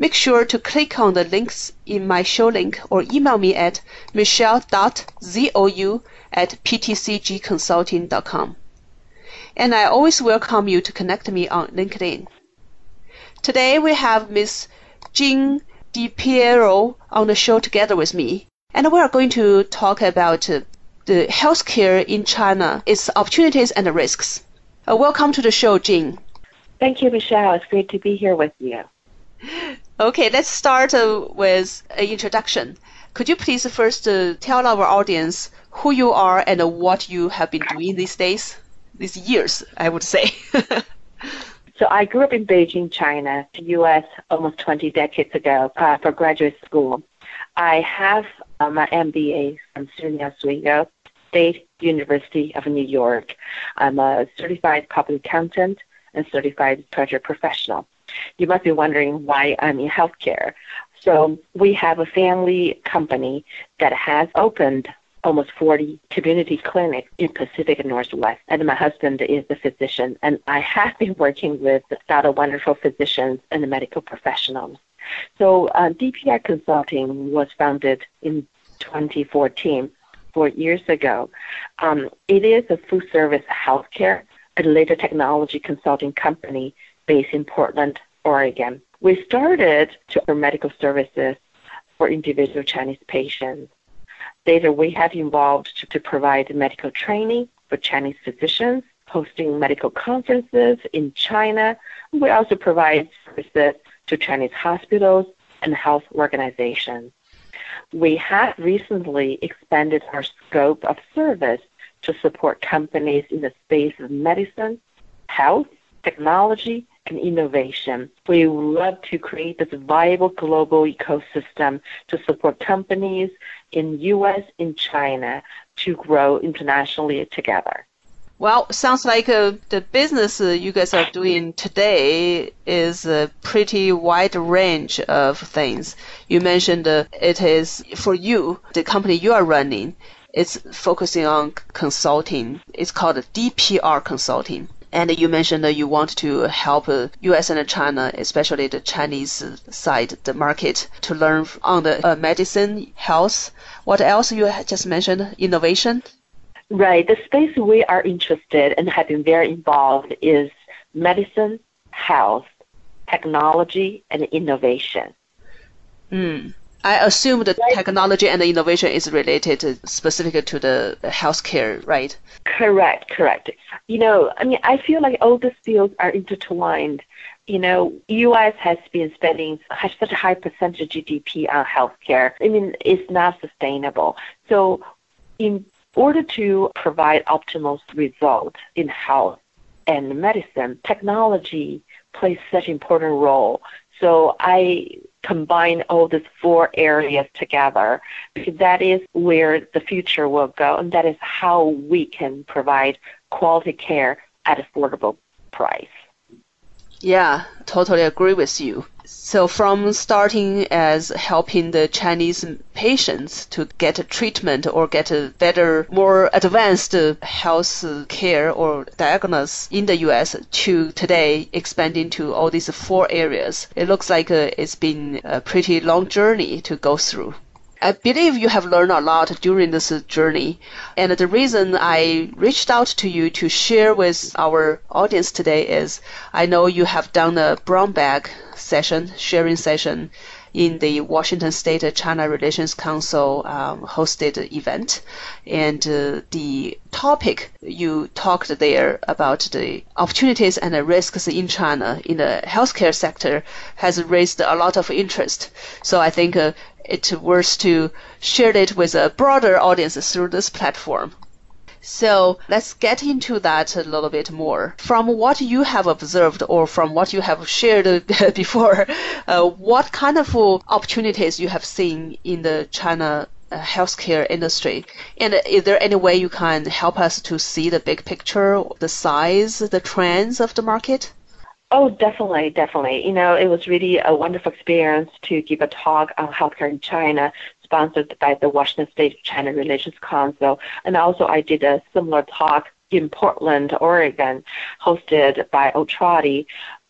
Make sure to click on the links in my show link or email me at michelle.zhou at ptcgconsulting.com. And I always welcome you to connect me on LinkedIn. Today we have Ms. Jing DiPiero on the show together with me, and we are going to talk about uh, the healthcare in China, its opportunities and risks. Uh, welcome to the show, Jing. Thank you, Michelle. It's great to be here with you. Okay, let's start uh, with an introduction. Could you please first uh, tell our audience who you are and what you have been doing these days, these years, I would say? so I grew up in Beijing, China, U.S. almost 20 decades ago uh, for graduate school. I have uh, my MBA from SUNY Oswego State University of New York. I'm a certified public accountant and certified treasury professional you must be wondering why I'm in healthcare. So we have a family company that has opened almost 40 community clinics in Pacific Northwest. And my husband is a physician, and I have been working with a lot of wonderful physicians and the medical professionals. So uh, DPR Consulting was founded in 2014, four years ago. Um, it is a full service healthcare and later technology consulting company based in Portland, Oregon. We started to offer medical services for individual Chinese patients. Later, we have evolved to, to provide medical training for Chinese physicians, hosting medical conferences in China. We also provide services to Chinese hospitals and health organizations. We have recently expanded our scope of service to support companies in the space of medicine, health, technology, and innovation. We would love to create this viable global ecosystem to support companies in US and China to grow internationally together. Well, sounds like uh, the business uh, you guys are doing today is a pretty wide range of things. You mentioned uh, it is for you, the company you are running, it's focusing on consulting. It's called DPR consulting. And you mentioned that you want to help U.S. and China, especially the Chinese side, the market, to learn on the uh, medicine, health. What else you just mentioned? Innovation. Right. The space we are interested and have been very involved is medicine, health, technology, and innovation. Mm. I assume the technology and the innovation is related to, specific to the healthcare, right? Correct, correct. You know, I mean, I feel like all these fields are intertwined. You know, U.S. has been spending has such a high percentage of GDP on healthcare. I mean, it's not sustainable. So, in order to provide optimal results in health and medicine, technology plays such an important role. So I combine all these four areas together because that is where the future will go and that is how we can provide quality care at affordable price. Yeah, totally agree with you. So from starting as helping the Chinese patients to get a treatment or get a better, more advanced health care or diagnosis in the U.S. to today expanding to all these four areas, it looks like uh, it's been a pretty long journey to go through. I believe you have learned a lot during this journey. And the reason I reached out to you to share with our audience today is I know you have done a brown bag session, sharing session in the Washington State China Relations Council um, hosted event, and uh, the topic you talked there about the opportunities and the risks in China in the healthcare sector has raised a lot of interest. So I think uh, it's worth to share it with a broader audience through this platform. So let's get into that a little bit more. From what you have observed or from what you have shared before, uh, what kind of opportunities you have seen in the China uh, healthcare industry? And is there any way you can help us to see the big picture, the size, the trends of the market? Oh, definitely, definitely. You know, it was really a wonderful experience to give a talk on healthcare in China sponsored by the Washington State China Relations Council. And also I did a similar talk in Portland, Oregon, hosted by OTRADI,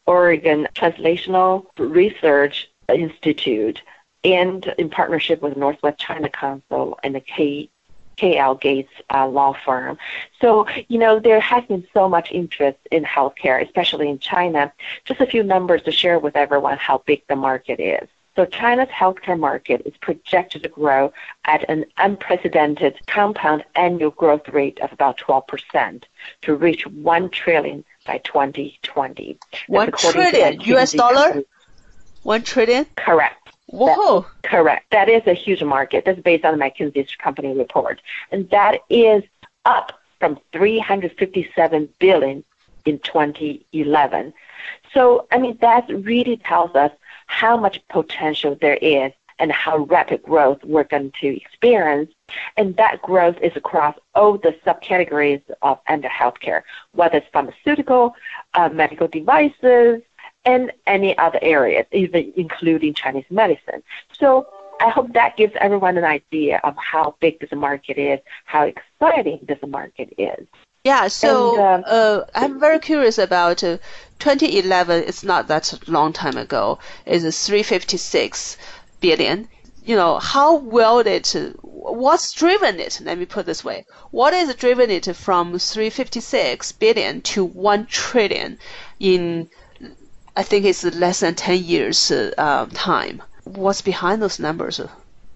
Oregon Translational Research Institute, and in partnership with Northwest China Council and the K KL Gates uh, law firm. So, you know, there has been so much interest in healthcare, especially in China. Just a few numbers to share with everyone how big the market is. So China's healthcare market is projected to grow at an unprecedented compound annual growth rate of about 12% to reach 1 trillion by 2020. 1 trillion US dollar? 1 trillion? Correct. Whoa. That, correct. That is a huge market. That's based on the McKinsey's company report. And that is up from 357 billion in 2011. So, I mean, that really tells us how much potential there is and how rapid growth we're going to experience. And that growth is across all the subcategories of under healthcare, whether it's pharmaceutical, uh, medical devices, and any other areas, even including Chinese medicine. So I hope that gives everyone an idea of how big this market is, how exciting this market is. Yeah, so and, um, uh, I'm very curious about uh, 2011. It's not that long time ago. It's 356 billion. You know, how will it? What's driven it? Let me put it this way: What is driven it from 356 billion to 1 trillion in? I think it's less than 10 years uh, time. What's behind those numbers?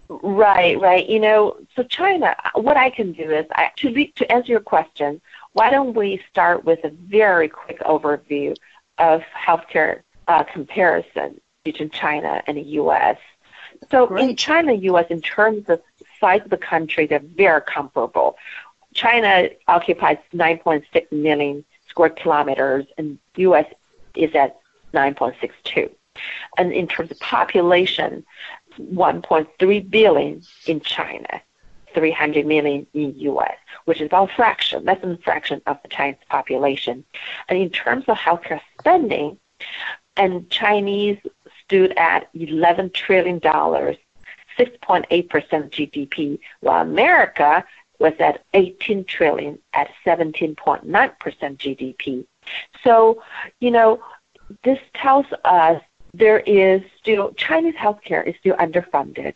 Right, right. You know, so China, what I can do is I, to, to answer your question, why don't we start with a very quick overview of healthcare uh, comparison between China and the U.S. So Great. in China U.S., in terms of size of the country, they're very comparable. China occupies 9.6 million square kilometers, and U.S. is at 9.62. And in terms of population, 1.3 billion in China, 300 million in U.S., which is about a fraction, less than a fraction of the Chinese population. And in terms of healthcare spending, and Chinese stood at 11 trillion dollars, 6.8% GDP, while America was at 18 trillion at 17.9% GDP. So, you know, this tells us there is still Chinese healthcare is still underfunded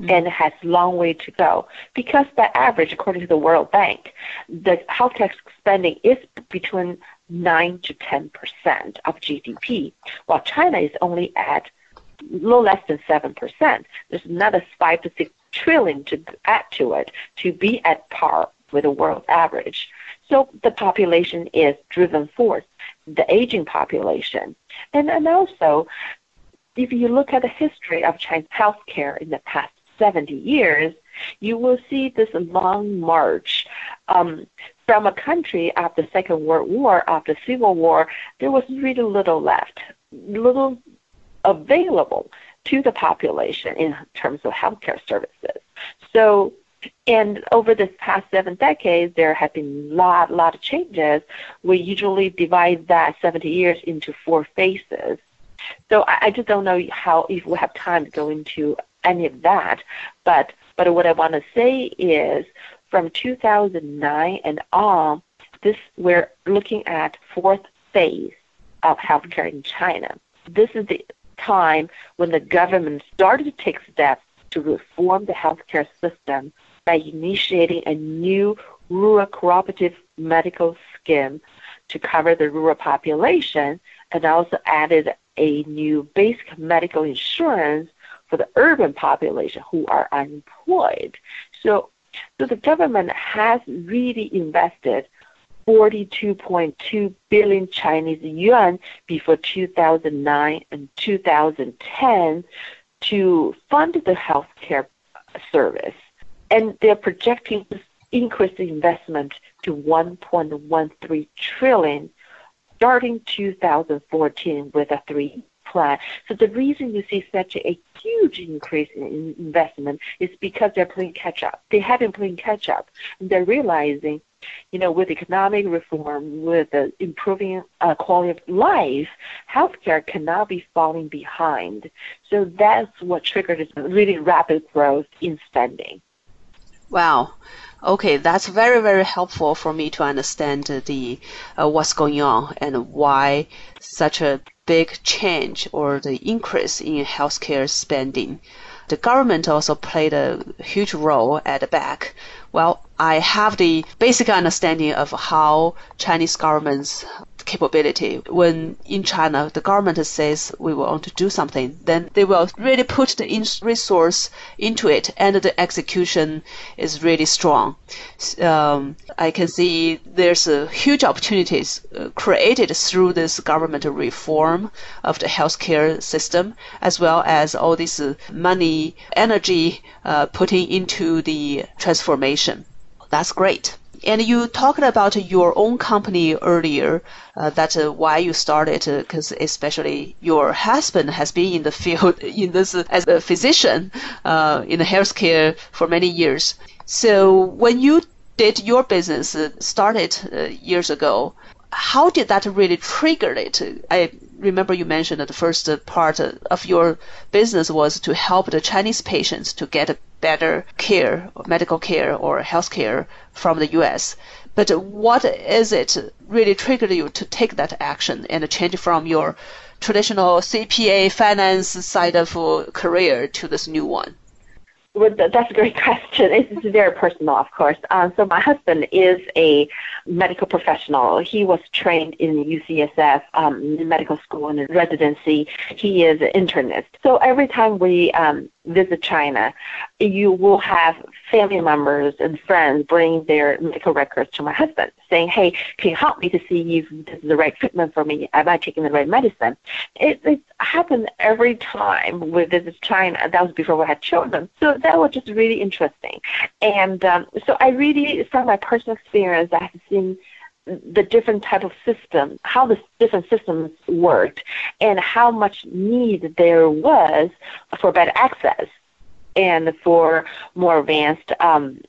mm-hmm. and has a long way to go because by average, according to the World Bank, the healthcare spending is between nine to ten percent of GDP, while China is only at little less than seven percent. There's another five to six trillion to add to it to be at par with the world average. So the population is driven forth, the aging population. And, and also, if you look at the history of Chinese healthcare in the past 70 years, you will see this long march um, from a country after the Second World War, after Civil War, there was really little left, little available to the population in terms of healthcare services. So, and over this past seven decades, there have been a lot, lot of changes. We usually divide that 70 years into four phases. So I, I just don't know how if we have time to go into any of that. But but what I want to say is from 2009 and on, this we're looking at fourth phase of healthcare in China. This is the time when the government started to take steps to reform the healthcare system by initiating a new rural cooperative medical scheme to cover the rural population and also added a new basic medical insurance for the urban population who are unemployed. So, so the government has really invested 42.2 billion Chinese yuan before 2009 and 2010 to fund the healthcare service. And they're projecting this increase in investment to 1.13 trillion starting 2014 with a three plan. So the reason you see such a huge increase in investment is because they're playing catch up. They have been playing catch up, and they're realizing, you know, with economic reform, with the improving uh, quality of life, healthcare cannot be falling behind. So that's what triggered this really rapid growth in spending. Wow. Okay, that's very very helpful for me to understand the uh, what's going on and why such a big change or the increase in healthcare spending. The government also played a huge role at the back. Well, I have the basic understanding of how Chinese governments capability. When in China, the government says we want to do something, then they will really put the resource into it, and the execution is really strong. Um, I can see there's a huge opportunities uh, created through this government reform of the healthcare system, as well as all this uh, money, energy uh, putting into the transformation. That's great. And you talked about your own company earlier. Uh, that's uh, why you started, because uh, especially your husband has been in the field in this as a physician uh, in the healthcare for many years. So when you did your business uh, started uh, years ago, how did that really trigger it? I remember you mentioned that the first part of your business was to help the Chinese patients to get better care, medical care or health care from the US. But what is it really triggered you to take that action and change from your traditional CPA finance side of career to this new one? Well, that's a great question. It's very personal, of course. Uh, so my husband is a medical professional. He was trained in UCSF um, medical school and residency. He is an internist. So every time we um, visit China, you will have family members and friends bring their medical records to my husband, saying, "Hey, can you help me to see if this is the right treatment for me? Am I taking the right medicine?" It, it happened every time we visit China. That was before we had children, so that was just really interesting. And um, so I really, from my personal experience, I have seen the different type of system, how the different systems worked, and how much need there was for better access and for more advanced um,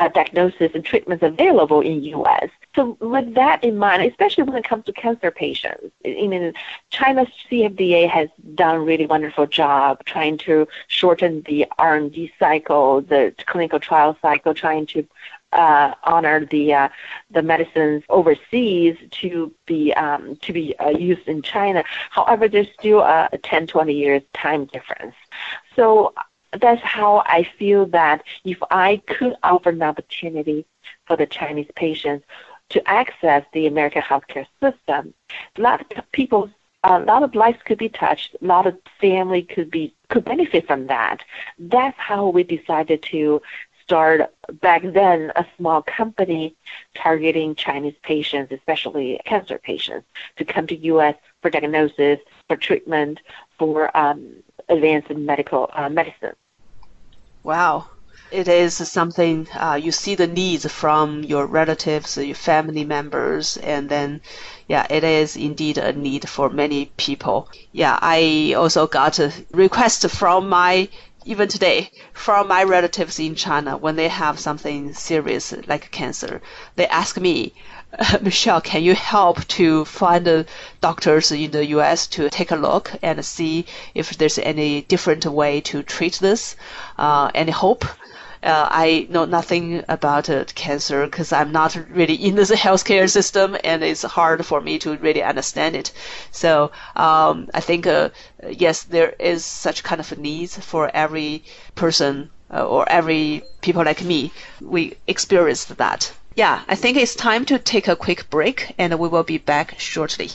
uh, diagnosis and treatments available in U.S. So with that in mind, especially when it comes to cancer patients, I mean, China's CFDA has done a really wonderful job trying to shorten the R&D cycle, the clinical trial cycle, trying to uh, honor the uh, the medicines overseas to be um, to be uh, used in China. However, there's still a, a 10, 20 years time difference. So that's how I feel that if I could offer an opportunity for the Chinese patients to access the American healthcare system, a lot of people a lot of lives could be touched. A lot of family could be could benefit from that. That's how we decided to start back then a small company targeting Chinese patients, especially cancer patients, to come to U.S. for diagnosis, for treatment, for um, advanced medical uh, medicine. Wow. It is something uh, you see the needs from your relatives, your family members, and then, yeah, it is indeed a need for many people. Yeah, I also got a request from my even today from my relatives in China when they have something serious like cancer, they ask me, Michelle, can you help to find the doctors in the U.S. to take a look and see if there's any different way to treat this? Uh, any hope? Uh, I know nothing about uh, cancer because I'm not really in the healthcare system, and it's hard for me to really understand it. So um, I think uh, yes, there is such kind of a need for every person uh, or every people like me. We experienced that. Yeah, I think it's time to take a quick break, and we will be back shortly.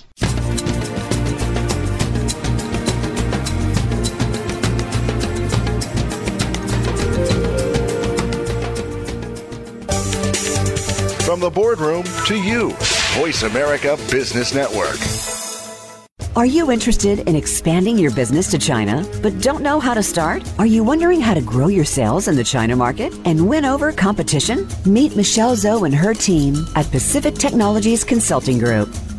The boardroom to you. Voice America Business Network. Are you interested in expanding your business to China but don't know how to start? Are you wondering how to grow your sales in the China market and win over competition? Meet Michelle Zhou and her team at Pacific Technologies Consulting Group.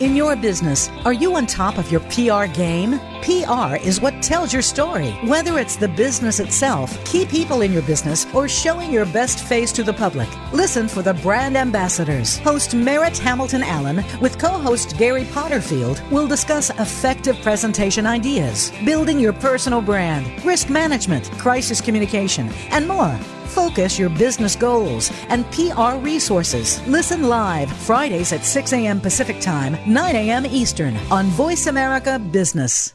In your business, are you on top of your PR game? PR is what tells your story. Whether it's the business itself, key people in your business, or showing your best face to the public. Listen for the brand ambassadors. Host Merritt Hamilton Allen with co-host Gary Potterfield will discuss effective presentation ideas, building your personal brand, risk management, crisis communication, and more. Focus your business goals and PR resources. Listen live Fridays at 6 a.m. Pacific Time, 9 a.m. Eastern on Voice America Business.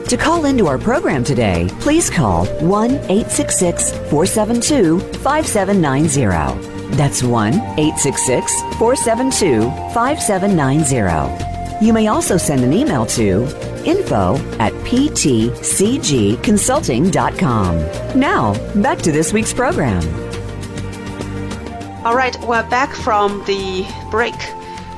To call into our program today, please call 1 866 472 5790. That's 1 866 472 5790. You may also send an email to info at ptcgconsulting.com. Now, back to this week's program. All right, we're back from the break.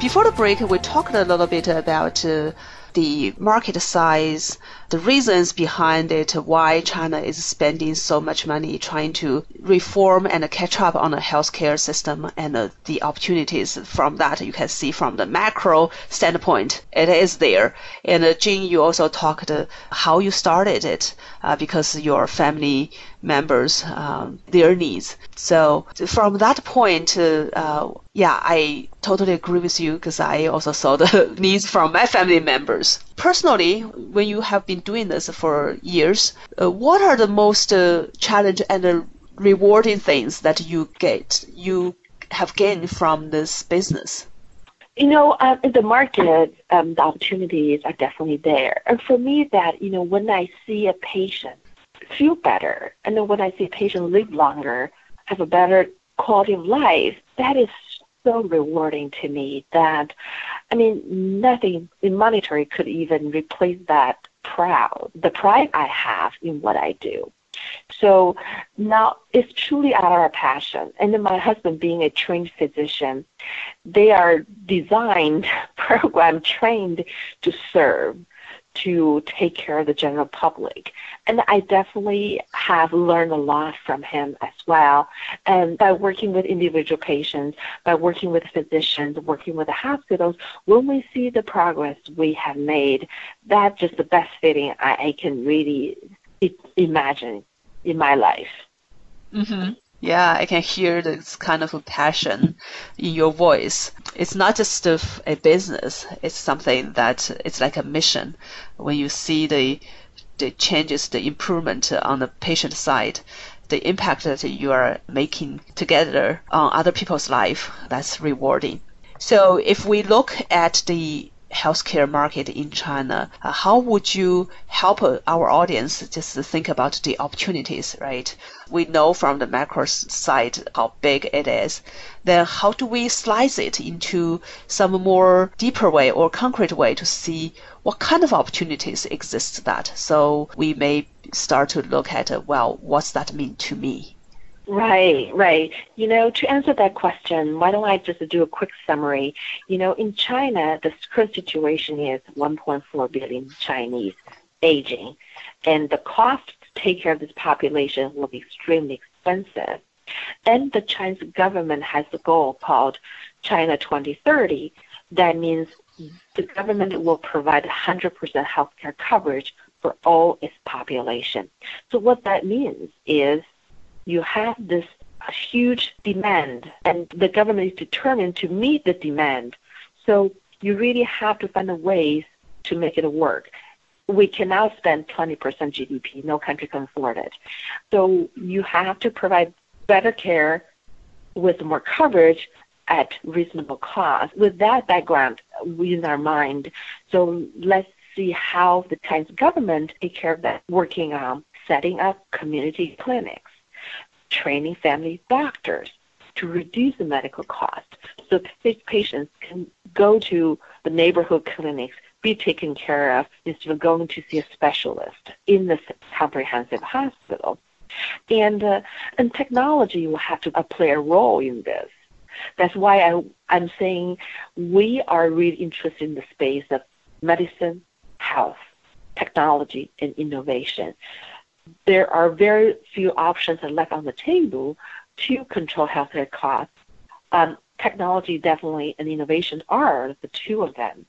Before the break, we talked a little bit about uh, the market size, the reasons behind it, why China is spending so much money trying to reform and catch up on the healthcare system, and the opportunities from that you can see from the macro standpoint. It is there. And uh, Jing, you also talked uh, how you started it uh, because your family members um, their needs. So from that point, uh, yeah, I totally agree with you because I also saw the needs from my family members. Personally, when you have been doing this for years, uh, what are the most uh, challenge and uh, rewarding things that you get you have gained from this business? You know, uh, the market, um, the opportunities are definitely there. And for me, that you know, when I see a patient feel better. And then when I see patients live longer, have a better quality of life, that is so rewarding to me that, I mean, nothing in monetary could even replace that proud, the pride I have in what I do. So now it's truly out of our passion. And then my husband being a trained physician, they are designed, program trained to serve to take care of the general public. And I definitely have learned a lot from him as well. And by working with individual patients, by working with physicians, working with the hospitals, when we see the progress we have made, that's just the best feeling I, I can really imagine in my life. Mm-hmm. Yeah, I can hear this kind of a passion in your voice. It's not just a, a business, it's something that it's like a mission. When you see the the changes, the improvement on the patient side, the impact that you are making together on other people's life, that's rewarding. So if we look at the healthcare market in China, uh, how would you help uh, our audience just to think about the opportunities, right? We know from the macro side how big it is. Then how do we slice it into some more deeper way or concrete way to see what kind of opportunities exist that? So we may start to look at, uh, well, what's that mean to me? Right, right. You know, to answer that question, why don't I just do a quick summary? You know, in China, the current situation is 1.4 billion Chinese aging, and the cost to take care of this population will be extremely expensive. And the Chinese government has a goal called China 2030. That means the government will provide 100% healthcare coverage for all its population. So what that means is you have this huge demand, and the government is determined to meet the demand. So you really have to find a ways to make it work. We cannot spend 20% GDP. No country can afford it. So you have to provide better care with more coverage at reasonable cost. With that background in our mind, so let's see how the Chinese government take care of that, working on setting up community clinics training family doctors to reduce the medical cost so patients can go to the neighborhood clinics, be taken care of instead of going to see a specialist in the comprehensive hospital. And, uh, and technology will have to uh, play a role in this. That's why I, I'm saying we are really interested in the space of medicine, health, technology, and innovation there are very few options left on the table to control healthcare costs. Um, technology definitely and innovation are the two of them.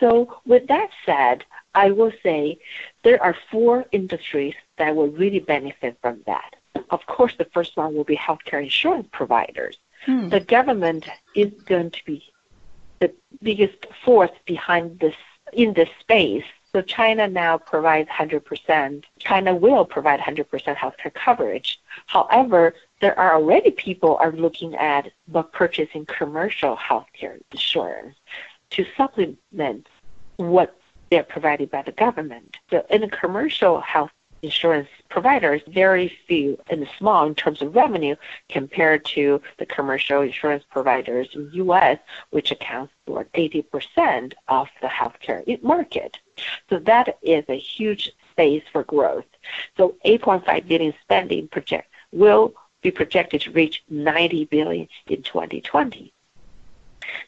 So with that said, I will say there are four industries that will really benefit from that. Of course, the first one will be healthcare insurance providers. Hmm. The government is going to be the biggest force behind this in this space so China now provides 100%. China will provide 100% healthcare coverage. However, there are already people are looking at but purchasing commercial healthcare insurance to supplement what they're provided by the government. So in a commercial health insurance providers, very few and small in terms of revenue compared to the commercial insurance providers in the U.S., which accounts for 80% of the healthcare market. So that is a huge space for growth. So 8.5 billion spending project will be projected to reach 90 billion in 2020.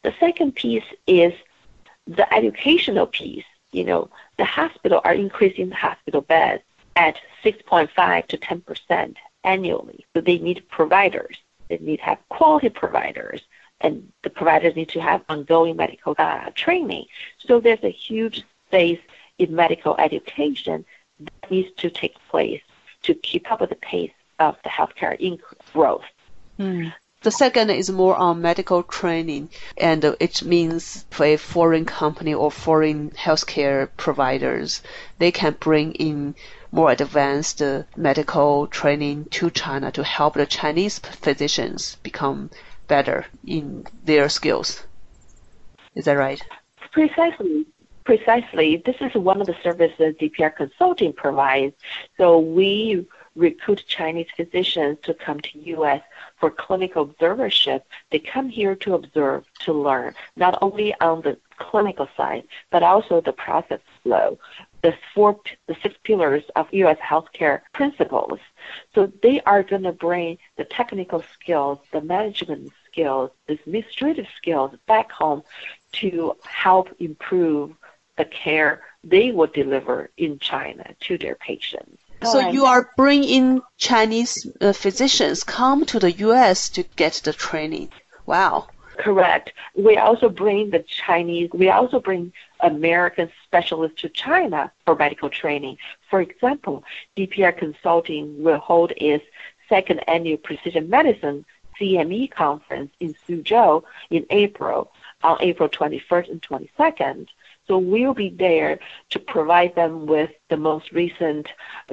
The second piece is the educational piece. You know, the hospital are increasing the hospital beds at 6.5 to 10 percent annually. So they need providers. They need to have quality providers, and the providers need to have ongoing medical uh, training. So there's a huge space in medical education that needs to take place to keep up with the pace of the healthcare growth. Mm. The second is more on medical training, and it means for a foreign company or foreign healthcare providers, they can bring in more advanced medical training to China to help the Chinese physicians become better in their skills. Is that right? Precisely. Precisely. This is one of the services DPR Consulting provides. So we recruit Chinese physicians to come to U.S. for clinical observership. They come here to observe, to learn, not only on the clinical side, but also the process flow, the four, the six pillars of U.S. healthcare principles. So they are going to bring the technical skills, the management skills, the administrative skills back home to help improve the care they will deliver in China to their patients. So you are bringing Chinese uh, physicians come to the U.S. to get the training. Wow. Correct. We also bring the Chinese, we also bring American specialists to China for medical training. For example, DPR Consulting will hold its second annual Precision Medicine CME conference in Suzhou in April, on April 21st and 22nd. So we'll be there to provide them with the most recent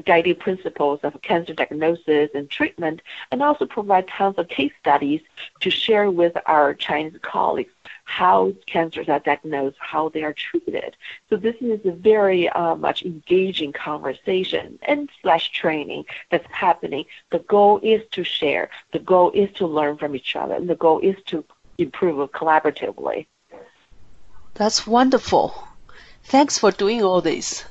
guiding principles of cancer diagnosis and treatment, and also provide tons of case studies to share with our Chinese colleagues how cancers are diagnosed, how they are treated. So this is a very uh, much engaging conversation and slash training that's happening. The goal is to share. The goal is to learn from each other. And the goal is to improve collaboratively. That's wonderful. Thanks for doing all this.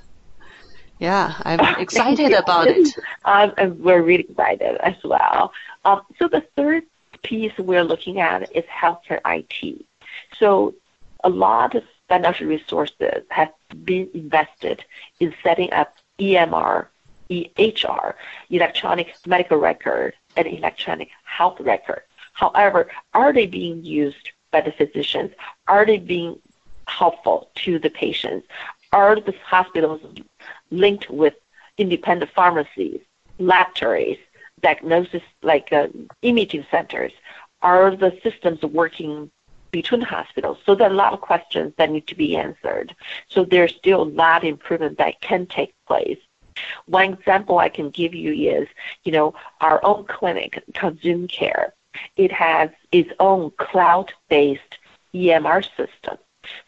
Yeah, I'm excited about it. Um, we're really excited as well. Um, so the third piece we're looking at is healthcare IT. So a lot of financial resources have been invested in setting up EMR, EHR, electronic medical record, and electronic health record. However, are they being used by the physicians? Are they being helpful to the patients? Are the hospitals linked with independent pharmacies, laboratories, diagnosis like uh, imaging centers? Are the systems working between hospitals. So there are a lot of questions that need to be answered. So there's still a lot of improvement that can take place. One example I can give you is, you know, our own clinic, Zoom Care. It has its own cloud-based EMR system.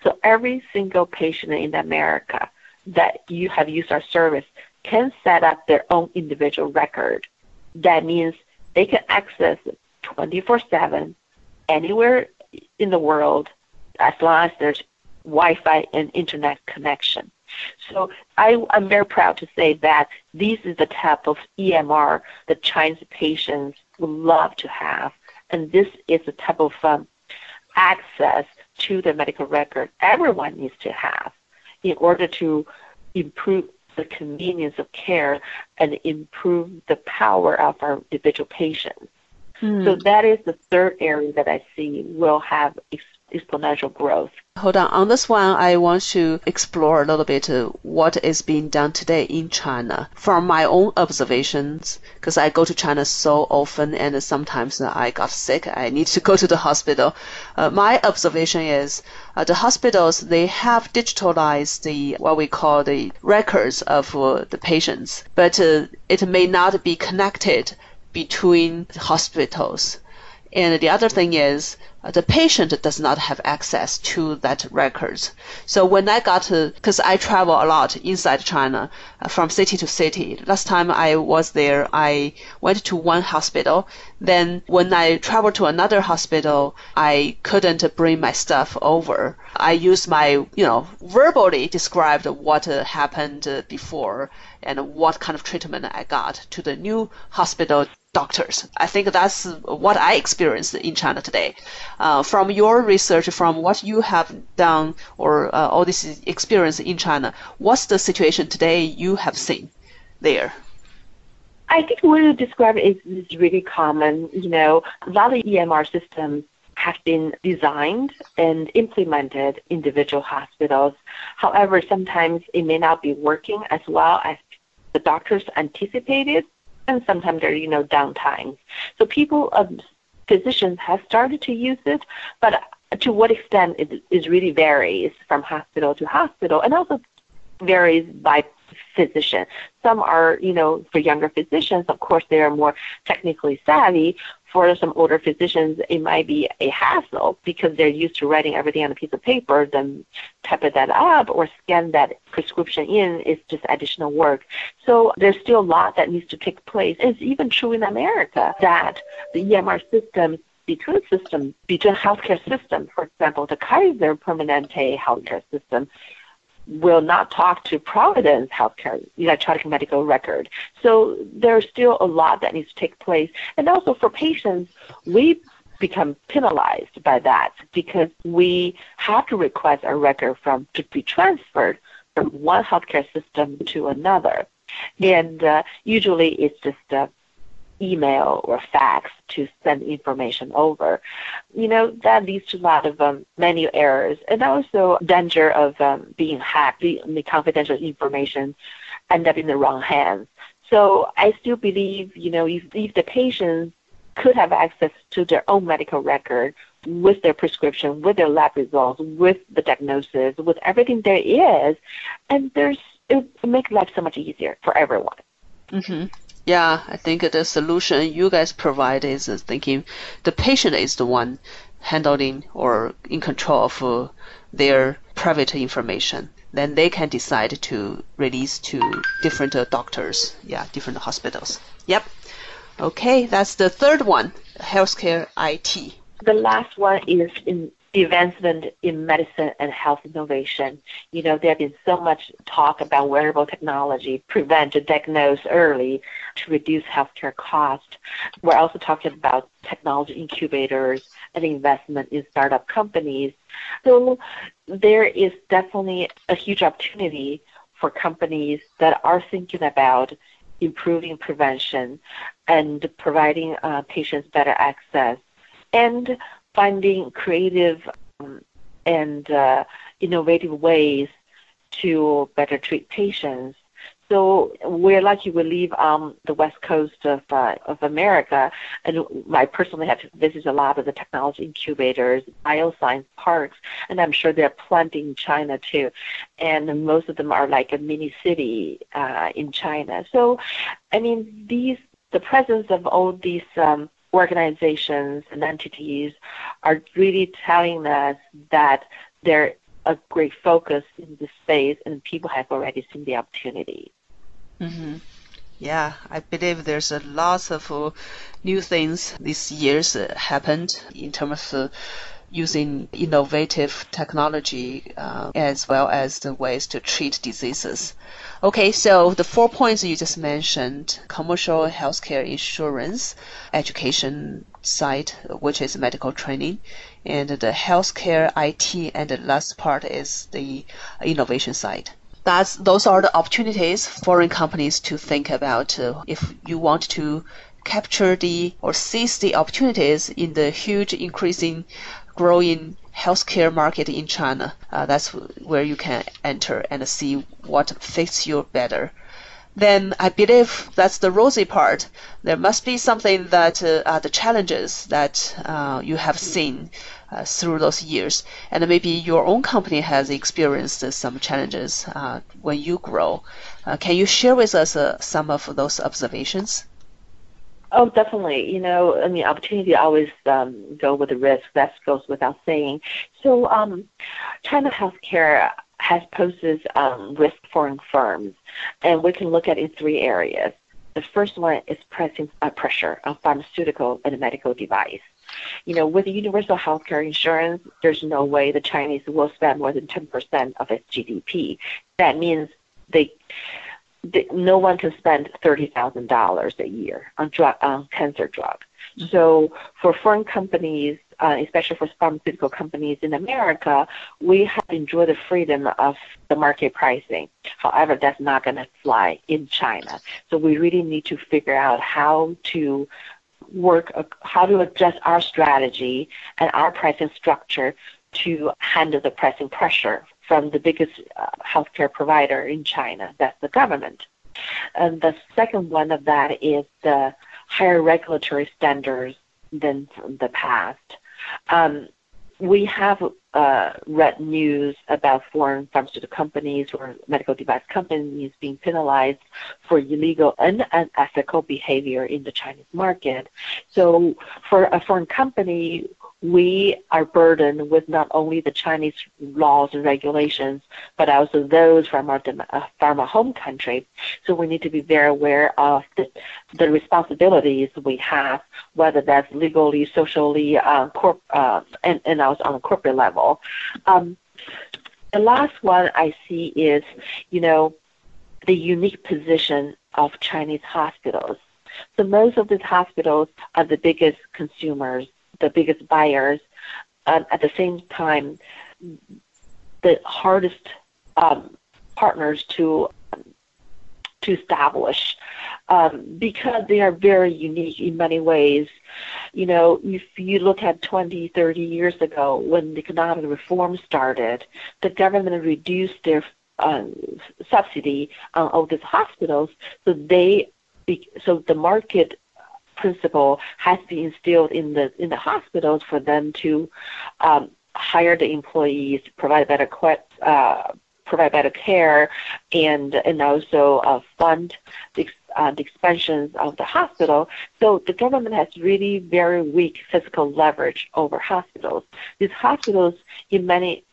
So every single patient in America that you have used our service can set up their own individual record. That means they can access 24/7 anywhere in the world as long as there's Wi-Fi and internet connection. So I, am very proud to say that this is the type of EMR that Chinese patients would love to have, and this is the type of um, access to the medical record everyone needs to have in order to improve the convenience of care and improve the power of our individual patients. Mm. So that is the third area that I see will have exponential growth. Hold on. On this one, I want to explore a little bit uh, what is being done today in China from my own observations, because I go to China so often and sometimes I got sick. I need to go to the hospital. Uh, my observation is uh, the hospitals, they have digitalized the, what we call the records of uh, the patients, but uh, it may not be connected between hospitals. And the other thing is uh, the patient does not have access to that records. So when I got because I travel a lot inside China, uh, from city to city. Last time I was there, I went to one hospital. Then when I traveled to another hospital, I couldn't bring my stuff over. I used my, you know, verbally described what happened before and what kind of treatment I got to the new hospital doctors. I think that's what I experienced in China today. Uh, from your research, from what you have done or uh, all this experience in China, what's the situation today you have seen there? I think what you described is, is really common. You know, a lot of EMR systems have been designed and implemented in individual hospitals. However, sometimes it may not be working as well as the doctors anticipated and sometimes there are, you know, downtime. So people, um, physicians have started to use it, but to what extent it is really varies from hospital to hospital and also varies by physician. Some are, you know, for younger physicians, of course, they are more technically savvy, for some older physicians, it might be a hassle because they're used to writing everything on a piece of paper, then type that up or scan that prescription in is just additional work. So there's still a lot that needs to take place. It's even true in America that the EMR system between systems, between healthcare systems, for example, the Kaiser Permanente healthcare system will not talk to Providence Healthcare electronic medical record. So there's still a lot that needs to take place. And also for patients, we become penalized by that because we have to request a record from to be transferred from one healthcare system to another. And uh, usually it's just uh, email or fax to send information over. You know, that leads to a lot of um, menu errors and also danger of um, being hacked, the, the confidential information end up in the wrong hands. So I still believe, you know, if, if the patients could have access to their own medical record with their prescription, with their lab results, with the diagnosis, with everything there is, and there's it would make life so much easier for everyone. Mm-hmm. Yeah, I think the solution you guys provide is thinking the patient is the one handling or in control of uh, their private information. Then they can decide to release to different uh, doctors, yeah, different hospitals. Yep. Okay, that's the third one, healthcare IT. The last one is in advancement in medicine and health innovation. You know, there has been so much talk about wearable technology, prevent, diagnose early to reduce healthcare costs. We're also talking about technology incubators and investment in startup companies. So there is definitely a huge opportunity for companies that are thinking about improving prevention and providing uh, patients better access and finding creative um, and uh, innovative ways to better treat patients. So we're lucky we live on the west coast of uh, of America, and I personally have visited a lot of the technology incubators, bioscience parks, and I'm sure there are plenty in China too. And most of them are like a mini city uh, in China. So, I mean, these the presence of all these um, organizations and entities are really telling us that they're a great focus in this space and people have already seen the opportunity. Mm-hmm. Yeah, I believe there's a lot of uh, new things these years uh, happened in terms of uh, using innovative technology uh, as well as the ways to treat diseases. Okay, so the four points you just mentioned commercial healthcare insurance, education side, which is medical training, and the healthcare IT, and the last part is the innovation side that's those are the opportunities foreign companies to think about uh, if you want to capture the or seize the opportunities in the huge increasing growing healthcare market in China. Uh, that's where you can enter and see what fits you better. Then I believe that's the rosy part. There must be something that uh, are the challenges that uh, you have seen uh, through those years, and maybe your own company has experienced some challenges uh, when you grow. Uh, can you share with us uh, some of those observations? Oh, definitely. You know, I mean, opportunity always um, go with the risk. That goes without saying. So, um, China healthcare has poses um, risk foreign firms, and we can look at it in three areas. The first one is pressing uh, pressure on pharmaceutical and medical device. You know, with universal health care insurance, there's no way the Chinese will spend more than 10% of its GDP. That means they, they no one can spend $30,000 a year on drug on cancer drugs. Mm-hmm. So for foreign companies, uh, especially for pharmaceutical companies in America, we have enjoyed the freedom of the market pricing. However, that's not going to fly in China. So we really need to figure out how to work uh, how to adjust our strategy and our pricing structure to handle the pricing pressure from the biggest uh, healthcare provider in China, that's the government. And the second one of that is the higher regulatory standards than the past. Um, we have uh, read news about foreign pharmaceutical companies or medical device companies being penalized for illegal and unethical behavior in the Chinese market. So, for a foreign company we are burdened with not only the Chinese laws and regulations, but also those from our, uh, from our home country. So we need to be very aware of the, the responsibilities we have, whether that's legally, socially, uh, corp, uh, and, and also on a corporate level. Um, the last one I see is, you know, the unique position of Chinese hospitals. So most of these hospitals are the biggest consumers the biggest buyers. Uh, at the same time, the hardest um, partners to to establish um, because they are very unique in many ways. You know, if you look at 20, 30 years ago when the economic reform started, the government reduced their um, subsidy on all these hospitals, so they so the market principle has been instilled in the in the hospitals for them to um, hire the employees, provide better uh, provide better care, and and also uh, fund the, uh, the expansions of the hospital. So the government has really very weak fiscal leverage over hospitals. These hospitals, in many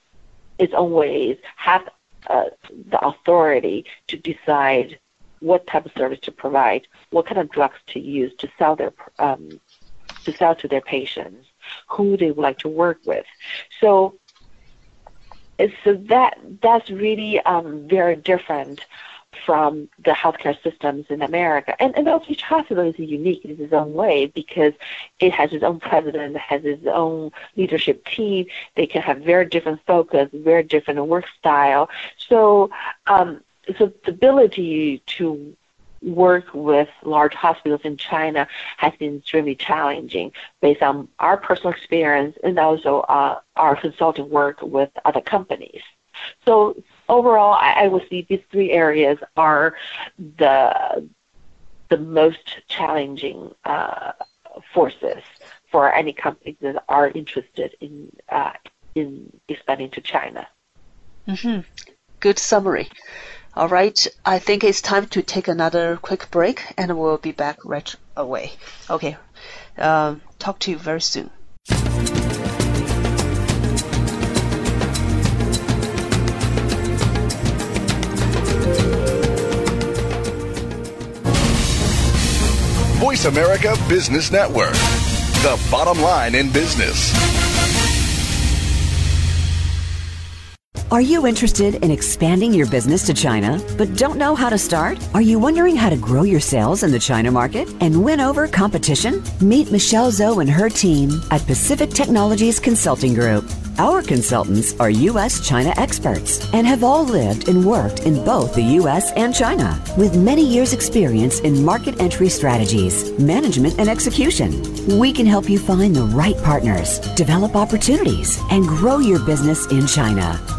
its own ways, have uh, the authority to decide what type of service to provide, what kind of drugs to use to sell their um, to sell to their patients, who they would like to work with. So, so that that's really um, very different from the healthcare systems in America. And, and also each hospital is unique in its own way because it has its own president, it has its own leadership team. They can have very different focus, very different work style. So, um, so the ability to work with large hospitals in China has been extremely challenging based on our personal experience and also uh, our consulting work with other companies. So overall, I, I would see these three areas are the the most challenging uh, forces for any companies that are interested in uh, in expanding to China. Mm-hmm. Good summary. All right, I think it's time to take another quick break, and we'll be back right away. Okay, um, talk to you very soon. Voice America Business Network, the bottom line in business. Are you interested in expanding your business to China, but don't know how to start? Are you wondering how to grow your sales in the China market and win over competition? Meet Michelle Zhou and her team at Pacific Technologies Consulting Group. Our consultants are U.S. China experts and have all lived and worked in both the U.S. and China with many years' experience in market entry strategies, management, and execution. We can help you find the right partners, develop opportunities, and grow your business in China.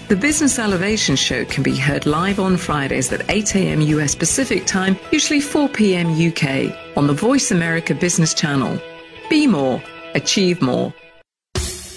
The Business Elevation Show can be heard live on Fridays at 8 a.m. US Pacific Time, usually 4 p.m. UK, on the Voice America Business Channel. Be more, achieve more.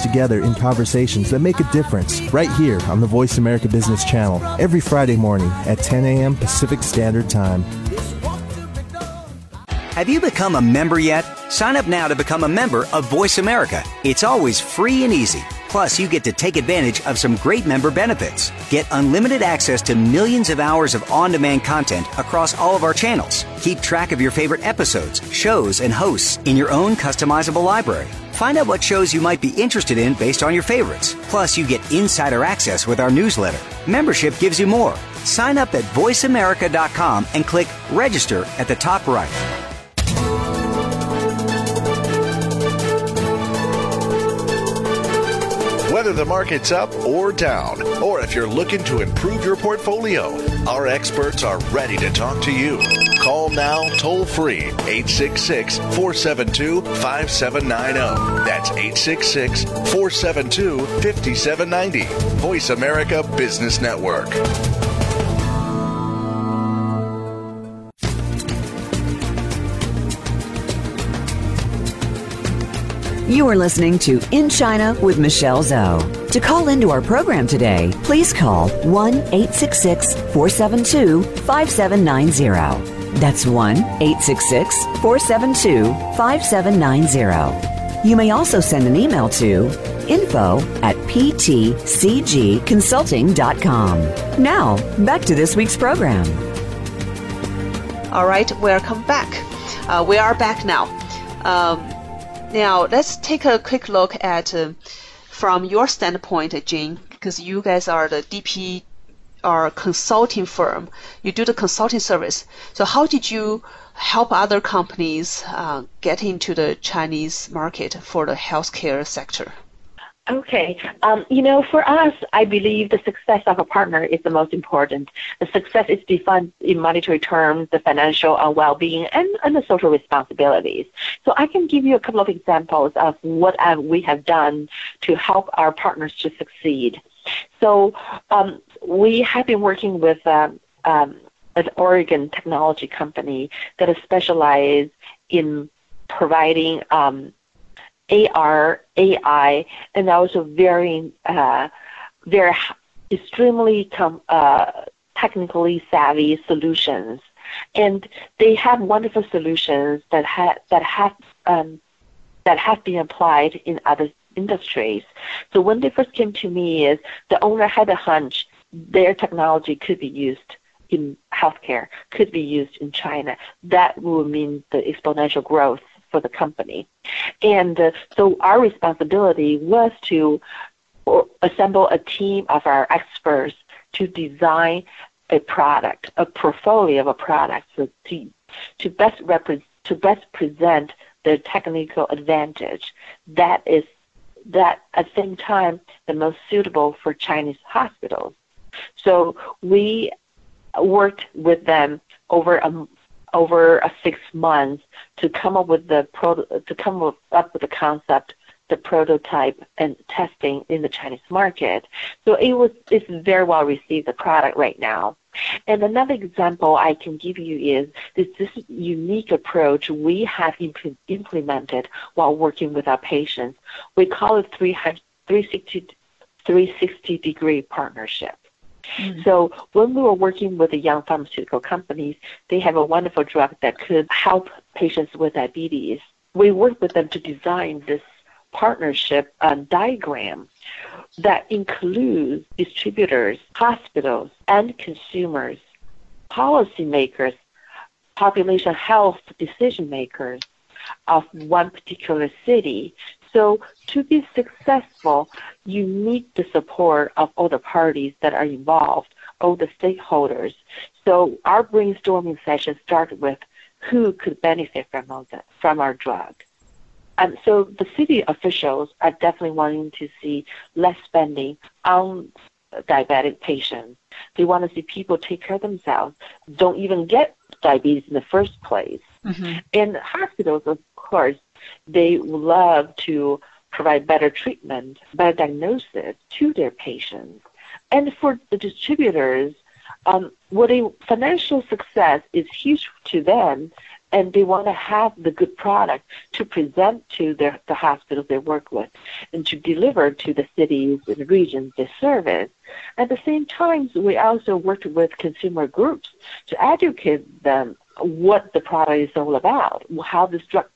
together in conversations that make a difference right here on the Voice America Business Channel every Friday morning at 10 a.m. Pacific Standard Time. Have you become a member yet? Sign up now to become a member of Voice America. It's always free and easy. Plus, you get to take advantage of some great member benefits. Get unlimited access to millions of hours of on demand content across all of our channels. Keep track of your favorite episodes, shows, and hosts in your own customizable library. Find out what shows you might be interested in based on your favorites. Plus, you get insider access with our newsletter. Membership gives you more. Sign up at voiceamerica.com and click register at the top right. Whether the market's up or down, or if you're looking to improve your portfolio, our experts are ready to talk to you. Call now toll free 866 472 5790. That's 866 472 5790. Voice America Business Network. You are listening to In China with Michelle Zhou. To call into our program today, please call 1 866 472 5790. That's 1 866 472 5790. You may also send an email to info at ptcgconsulting.com. Now, back to this week's program. All right, welcome back. Uh, we are back now. Um, now, let's take a quick look at, uh, from your standpoint, Jing, because you guys are the DP or consulting firm. You do the consulting service. So, how did you help other companies uh, get into the Chinese market for the healthcare sector? Okay. Um, you know, for us, I believe the success of a partner is the most important. The success is defined in monetary terms, the financial uh, well-being, and, and the social responsibilities. So I can give you a couple of examples of what uh, we have done to help our partners to succeed. So um, we have been working with um, um, an Oregon technology company that is specialized in providing um, AR, AI, and also very, uh, very extremely com- uh, technically savvy solutions. And they have wonderful solutions that have that have um, that have been applied in other industries. So when they first came to me, is the owner had a hunch their technology could be used in healthcare, could be used in China. That will mean the exponential growth for the company. And uh, so our responsibility was to assemble a team of our experts to design a product, a portfolio of a product so to, to best represent to best present the technical advantage that is that at the same time the most suitable for Chinese hospitals. So we worked with them over a over a six months to come up with the pro- to come up with the concept, the prototype, and testing in the Chinese market. So it was it's very well received the product right now. And another example I can give you is this, this unique approach we have imp- implemented while working with our patients. We call it 360, 360 degree partnership. Mm-hmm. So when we were working with the young pharmaceutical companies, they have a wonderful drug that could help patients with diabetes. We worked with them to design this partnership diagram that includes distributors, hospitals, and consumers, policymakers, population health decision makers of one particular city so to be successful, you need the support of all the parties that are involved, all the stakeholders. So our brainstorming session started with who could benefit from, the, from our drug. And so the city officials are definitely wanting to see less spending on diabetic patients. They want to see people take care of themselves, don't even get diabetes in the first place. Mm-hmm. And hospitals, of course, they love to provide better treatment, better diagnosis to their patients. And for the distributors, um, what a financial success is huge to them, and they want to have the good product to present to their, the hospitals they work with and to deliver to the cities and regions they service. At the same time, we also worked with consumer groups to educate them what the product is all about, how this drug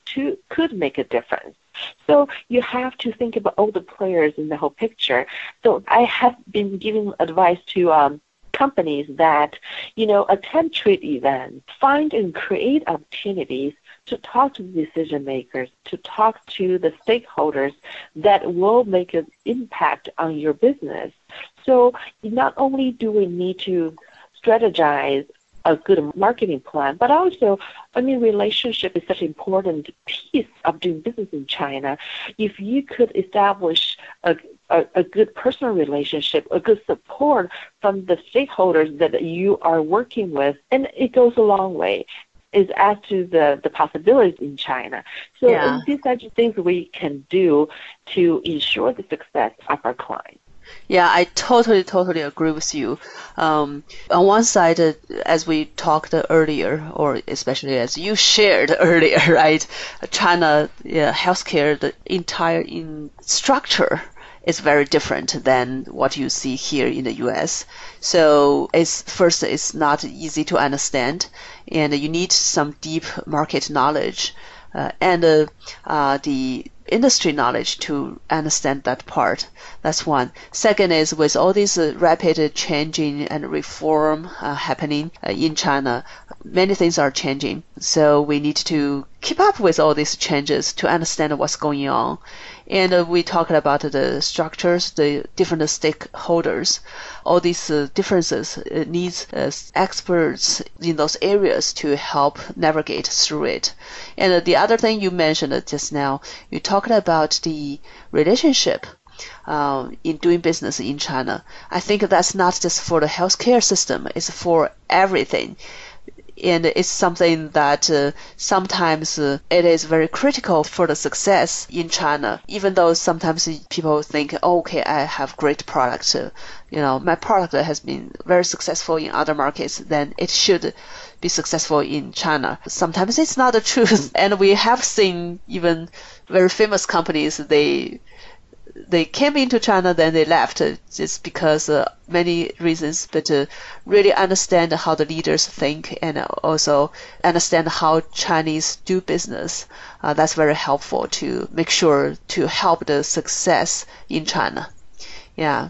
could make a difference. So you have to think about all the players in the whole picture. So I have been giving advice to um, companies that, you know, attend trade events, find and create opportunities to talk to the decision makers, to talk to the stakeholders that will make an impact on your business. So not only do we need to strategize a good marketing plan. But also, I mean, relationship is such an important piece of doing business in China. If you could establish a, a, a good personal relationship, a good support from the stakeholders that you are working with, and it goes a long way is as to the, the possibilities in China. So yeah. these are the things we can do to ensure the success of our clients. Yeah, I totally, totally agree with you. Um, on one side, uh, as we talked earlier, or especially as you shared earlier, right? China yeah, healthcare, the entire in structure is very different than what you see here in the U.S. So it's first, it's not easy to understand, and you need some deep market knowledge, uh, and uh, uh, the industry knowledge to understand that part. That's one. Second is with all this uh, rapid changing and reform uh, happening uh, in China, many things are changing. So we need to keep up with all these changes to understand what's going on. And uh, we talked about the structures, the different stakeholders, all these uh, differences uh, needs uh, experts in those areas to help navigate through it. And uh, the other thing you mentioned just now, you talked about the relationship uh, in doing business in China. I think that's not just for the healthcare system; it's for everything and it's something that uh, sometimes uh, it is very critical for the success in China. Even though sometimes people think, oh, okay, I have great product, uh, you know, my product has been very successful in other markets, then it should be successful in China. Sometimes it's not the truth, and we have seen even very famous companies they they came into China, then they left just because uh, many reasons, but uh, really understand how the leaders think and also understand how Chinese do business. Uh, that's very helpful to make sure to help the success in China. Yeah.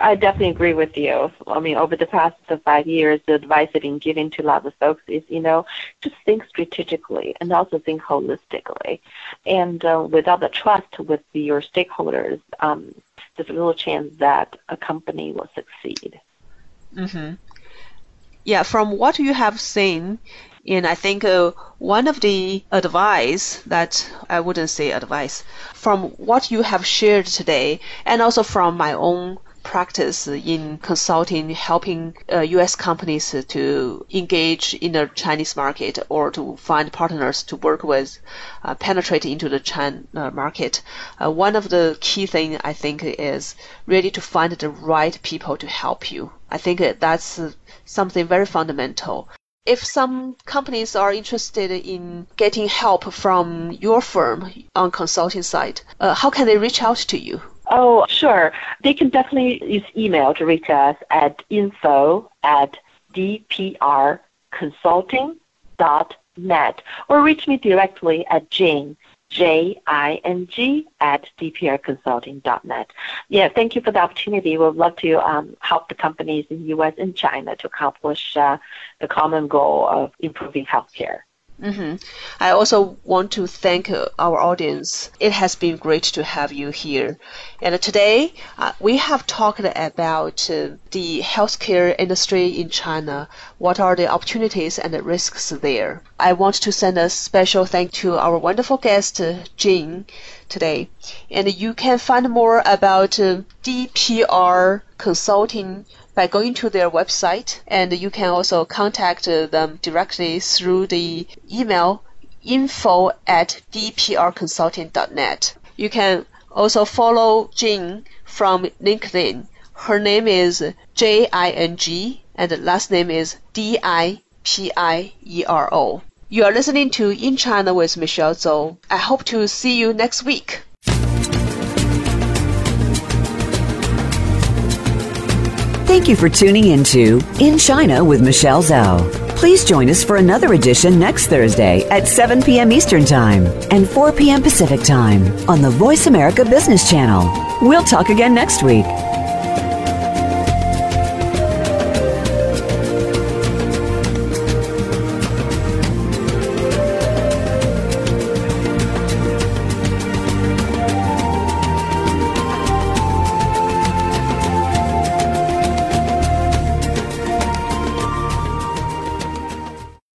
I definitely agree with you. I mean, over the past five years, the advice I've been giving to a lot of folks is, you know, just think strategically and also think holistically. And uh, without the trust with your stakeholders, um, there's a little chance that a company will succeed. Mm-hmm. Yeah, from what you have seen, and I think uh, one of the advice that I wouldn't say advice from what you have shared today, and also from my own practice in consulting, helping uh, U.S. companies to engage in the Chinese market or to find partners to work with, uh, penetrate into the China market. Uh, one of the key things I think is really to find the right people to help you. I think that's something very fundamental if some companies are interested in getting help from your firm on consulting side, uh, how can they reach out to you? Oh, sure. They can definitely use email to reach us at info at dprconsulting.net or reach me directly at Jing, J-I-N-G, at dprconsulting.net. Yeah, thank you for the opportunity. We'd love to um, help the companies in the U.S. and China to accomplish uh, the common goal of improving healthcare. Mm-hmm. I also want to thank uh, our audience. It has been great to have you here. And today uh, we have talked about uh, the healthcare industry in China. What are the opportunities and the risks there? I want to send a special thank to our wonderful guest, uh, Jing, today. And you can find more about uh, DPR Consulting by going to their website, and you can also contact uh, them directly through the email info at dprconsulting.net. You can also follow Jing from LinkedIn. Her name is J I N G, and the last name is D I P I E R O. You are listening to In China with Michelle Zhou. I hope to see you next week. Thank you for tuning into In China with Michelle Zhou. Please join us for another edition next Thursday at 7 p.m. Eastern Time and 4 p.m. Pacific Time on the Voice America Business Channel. We'll talk again next week.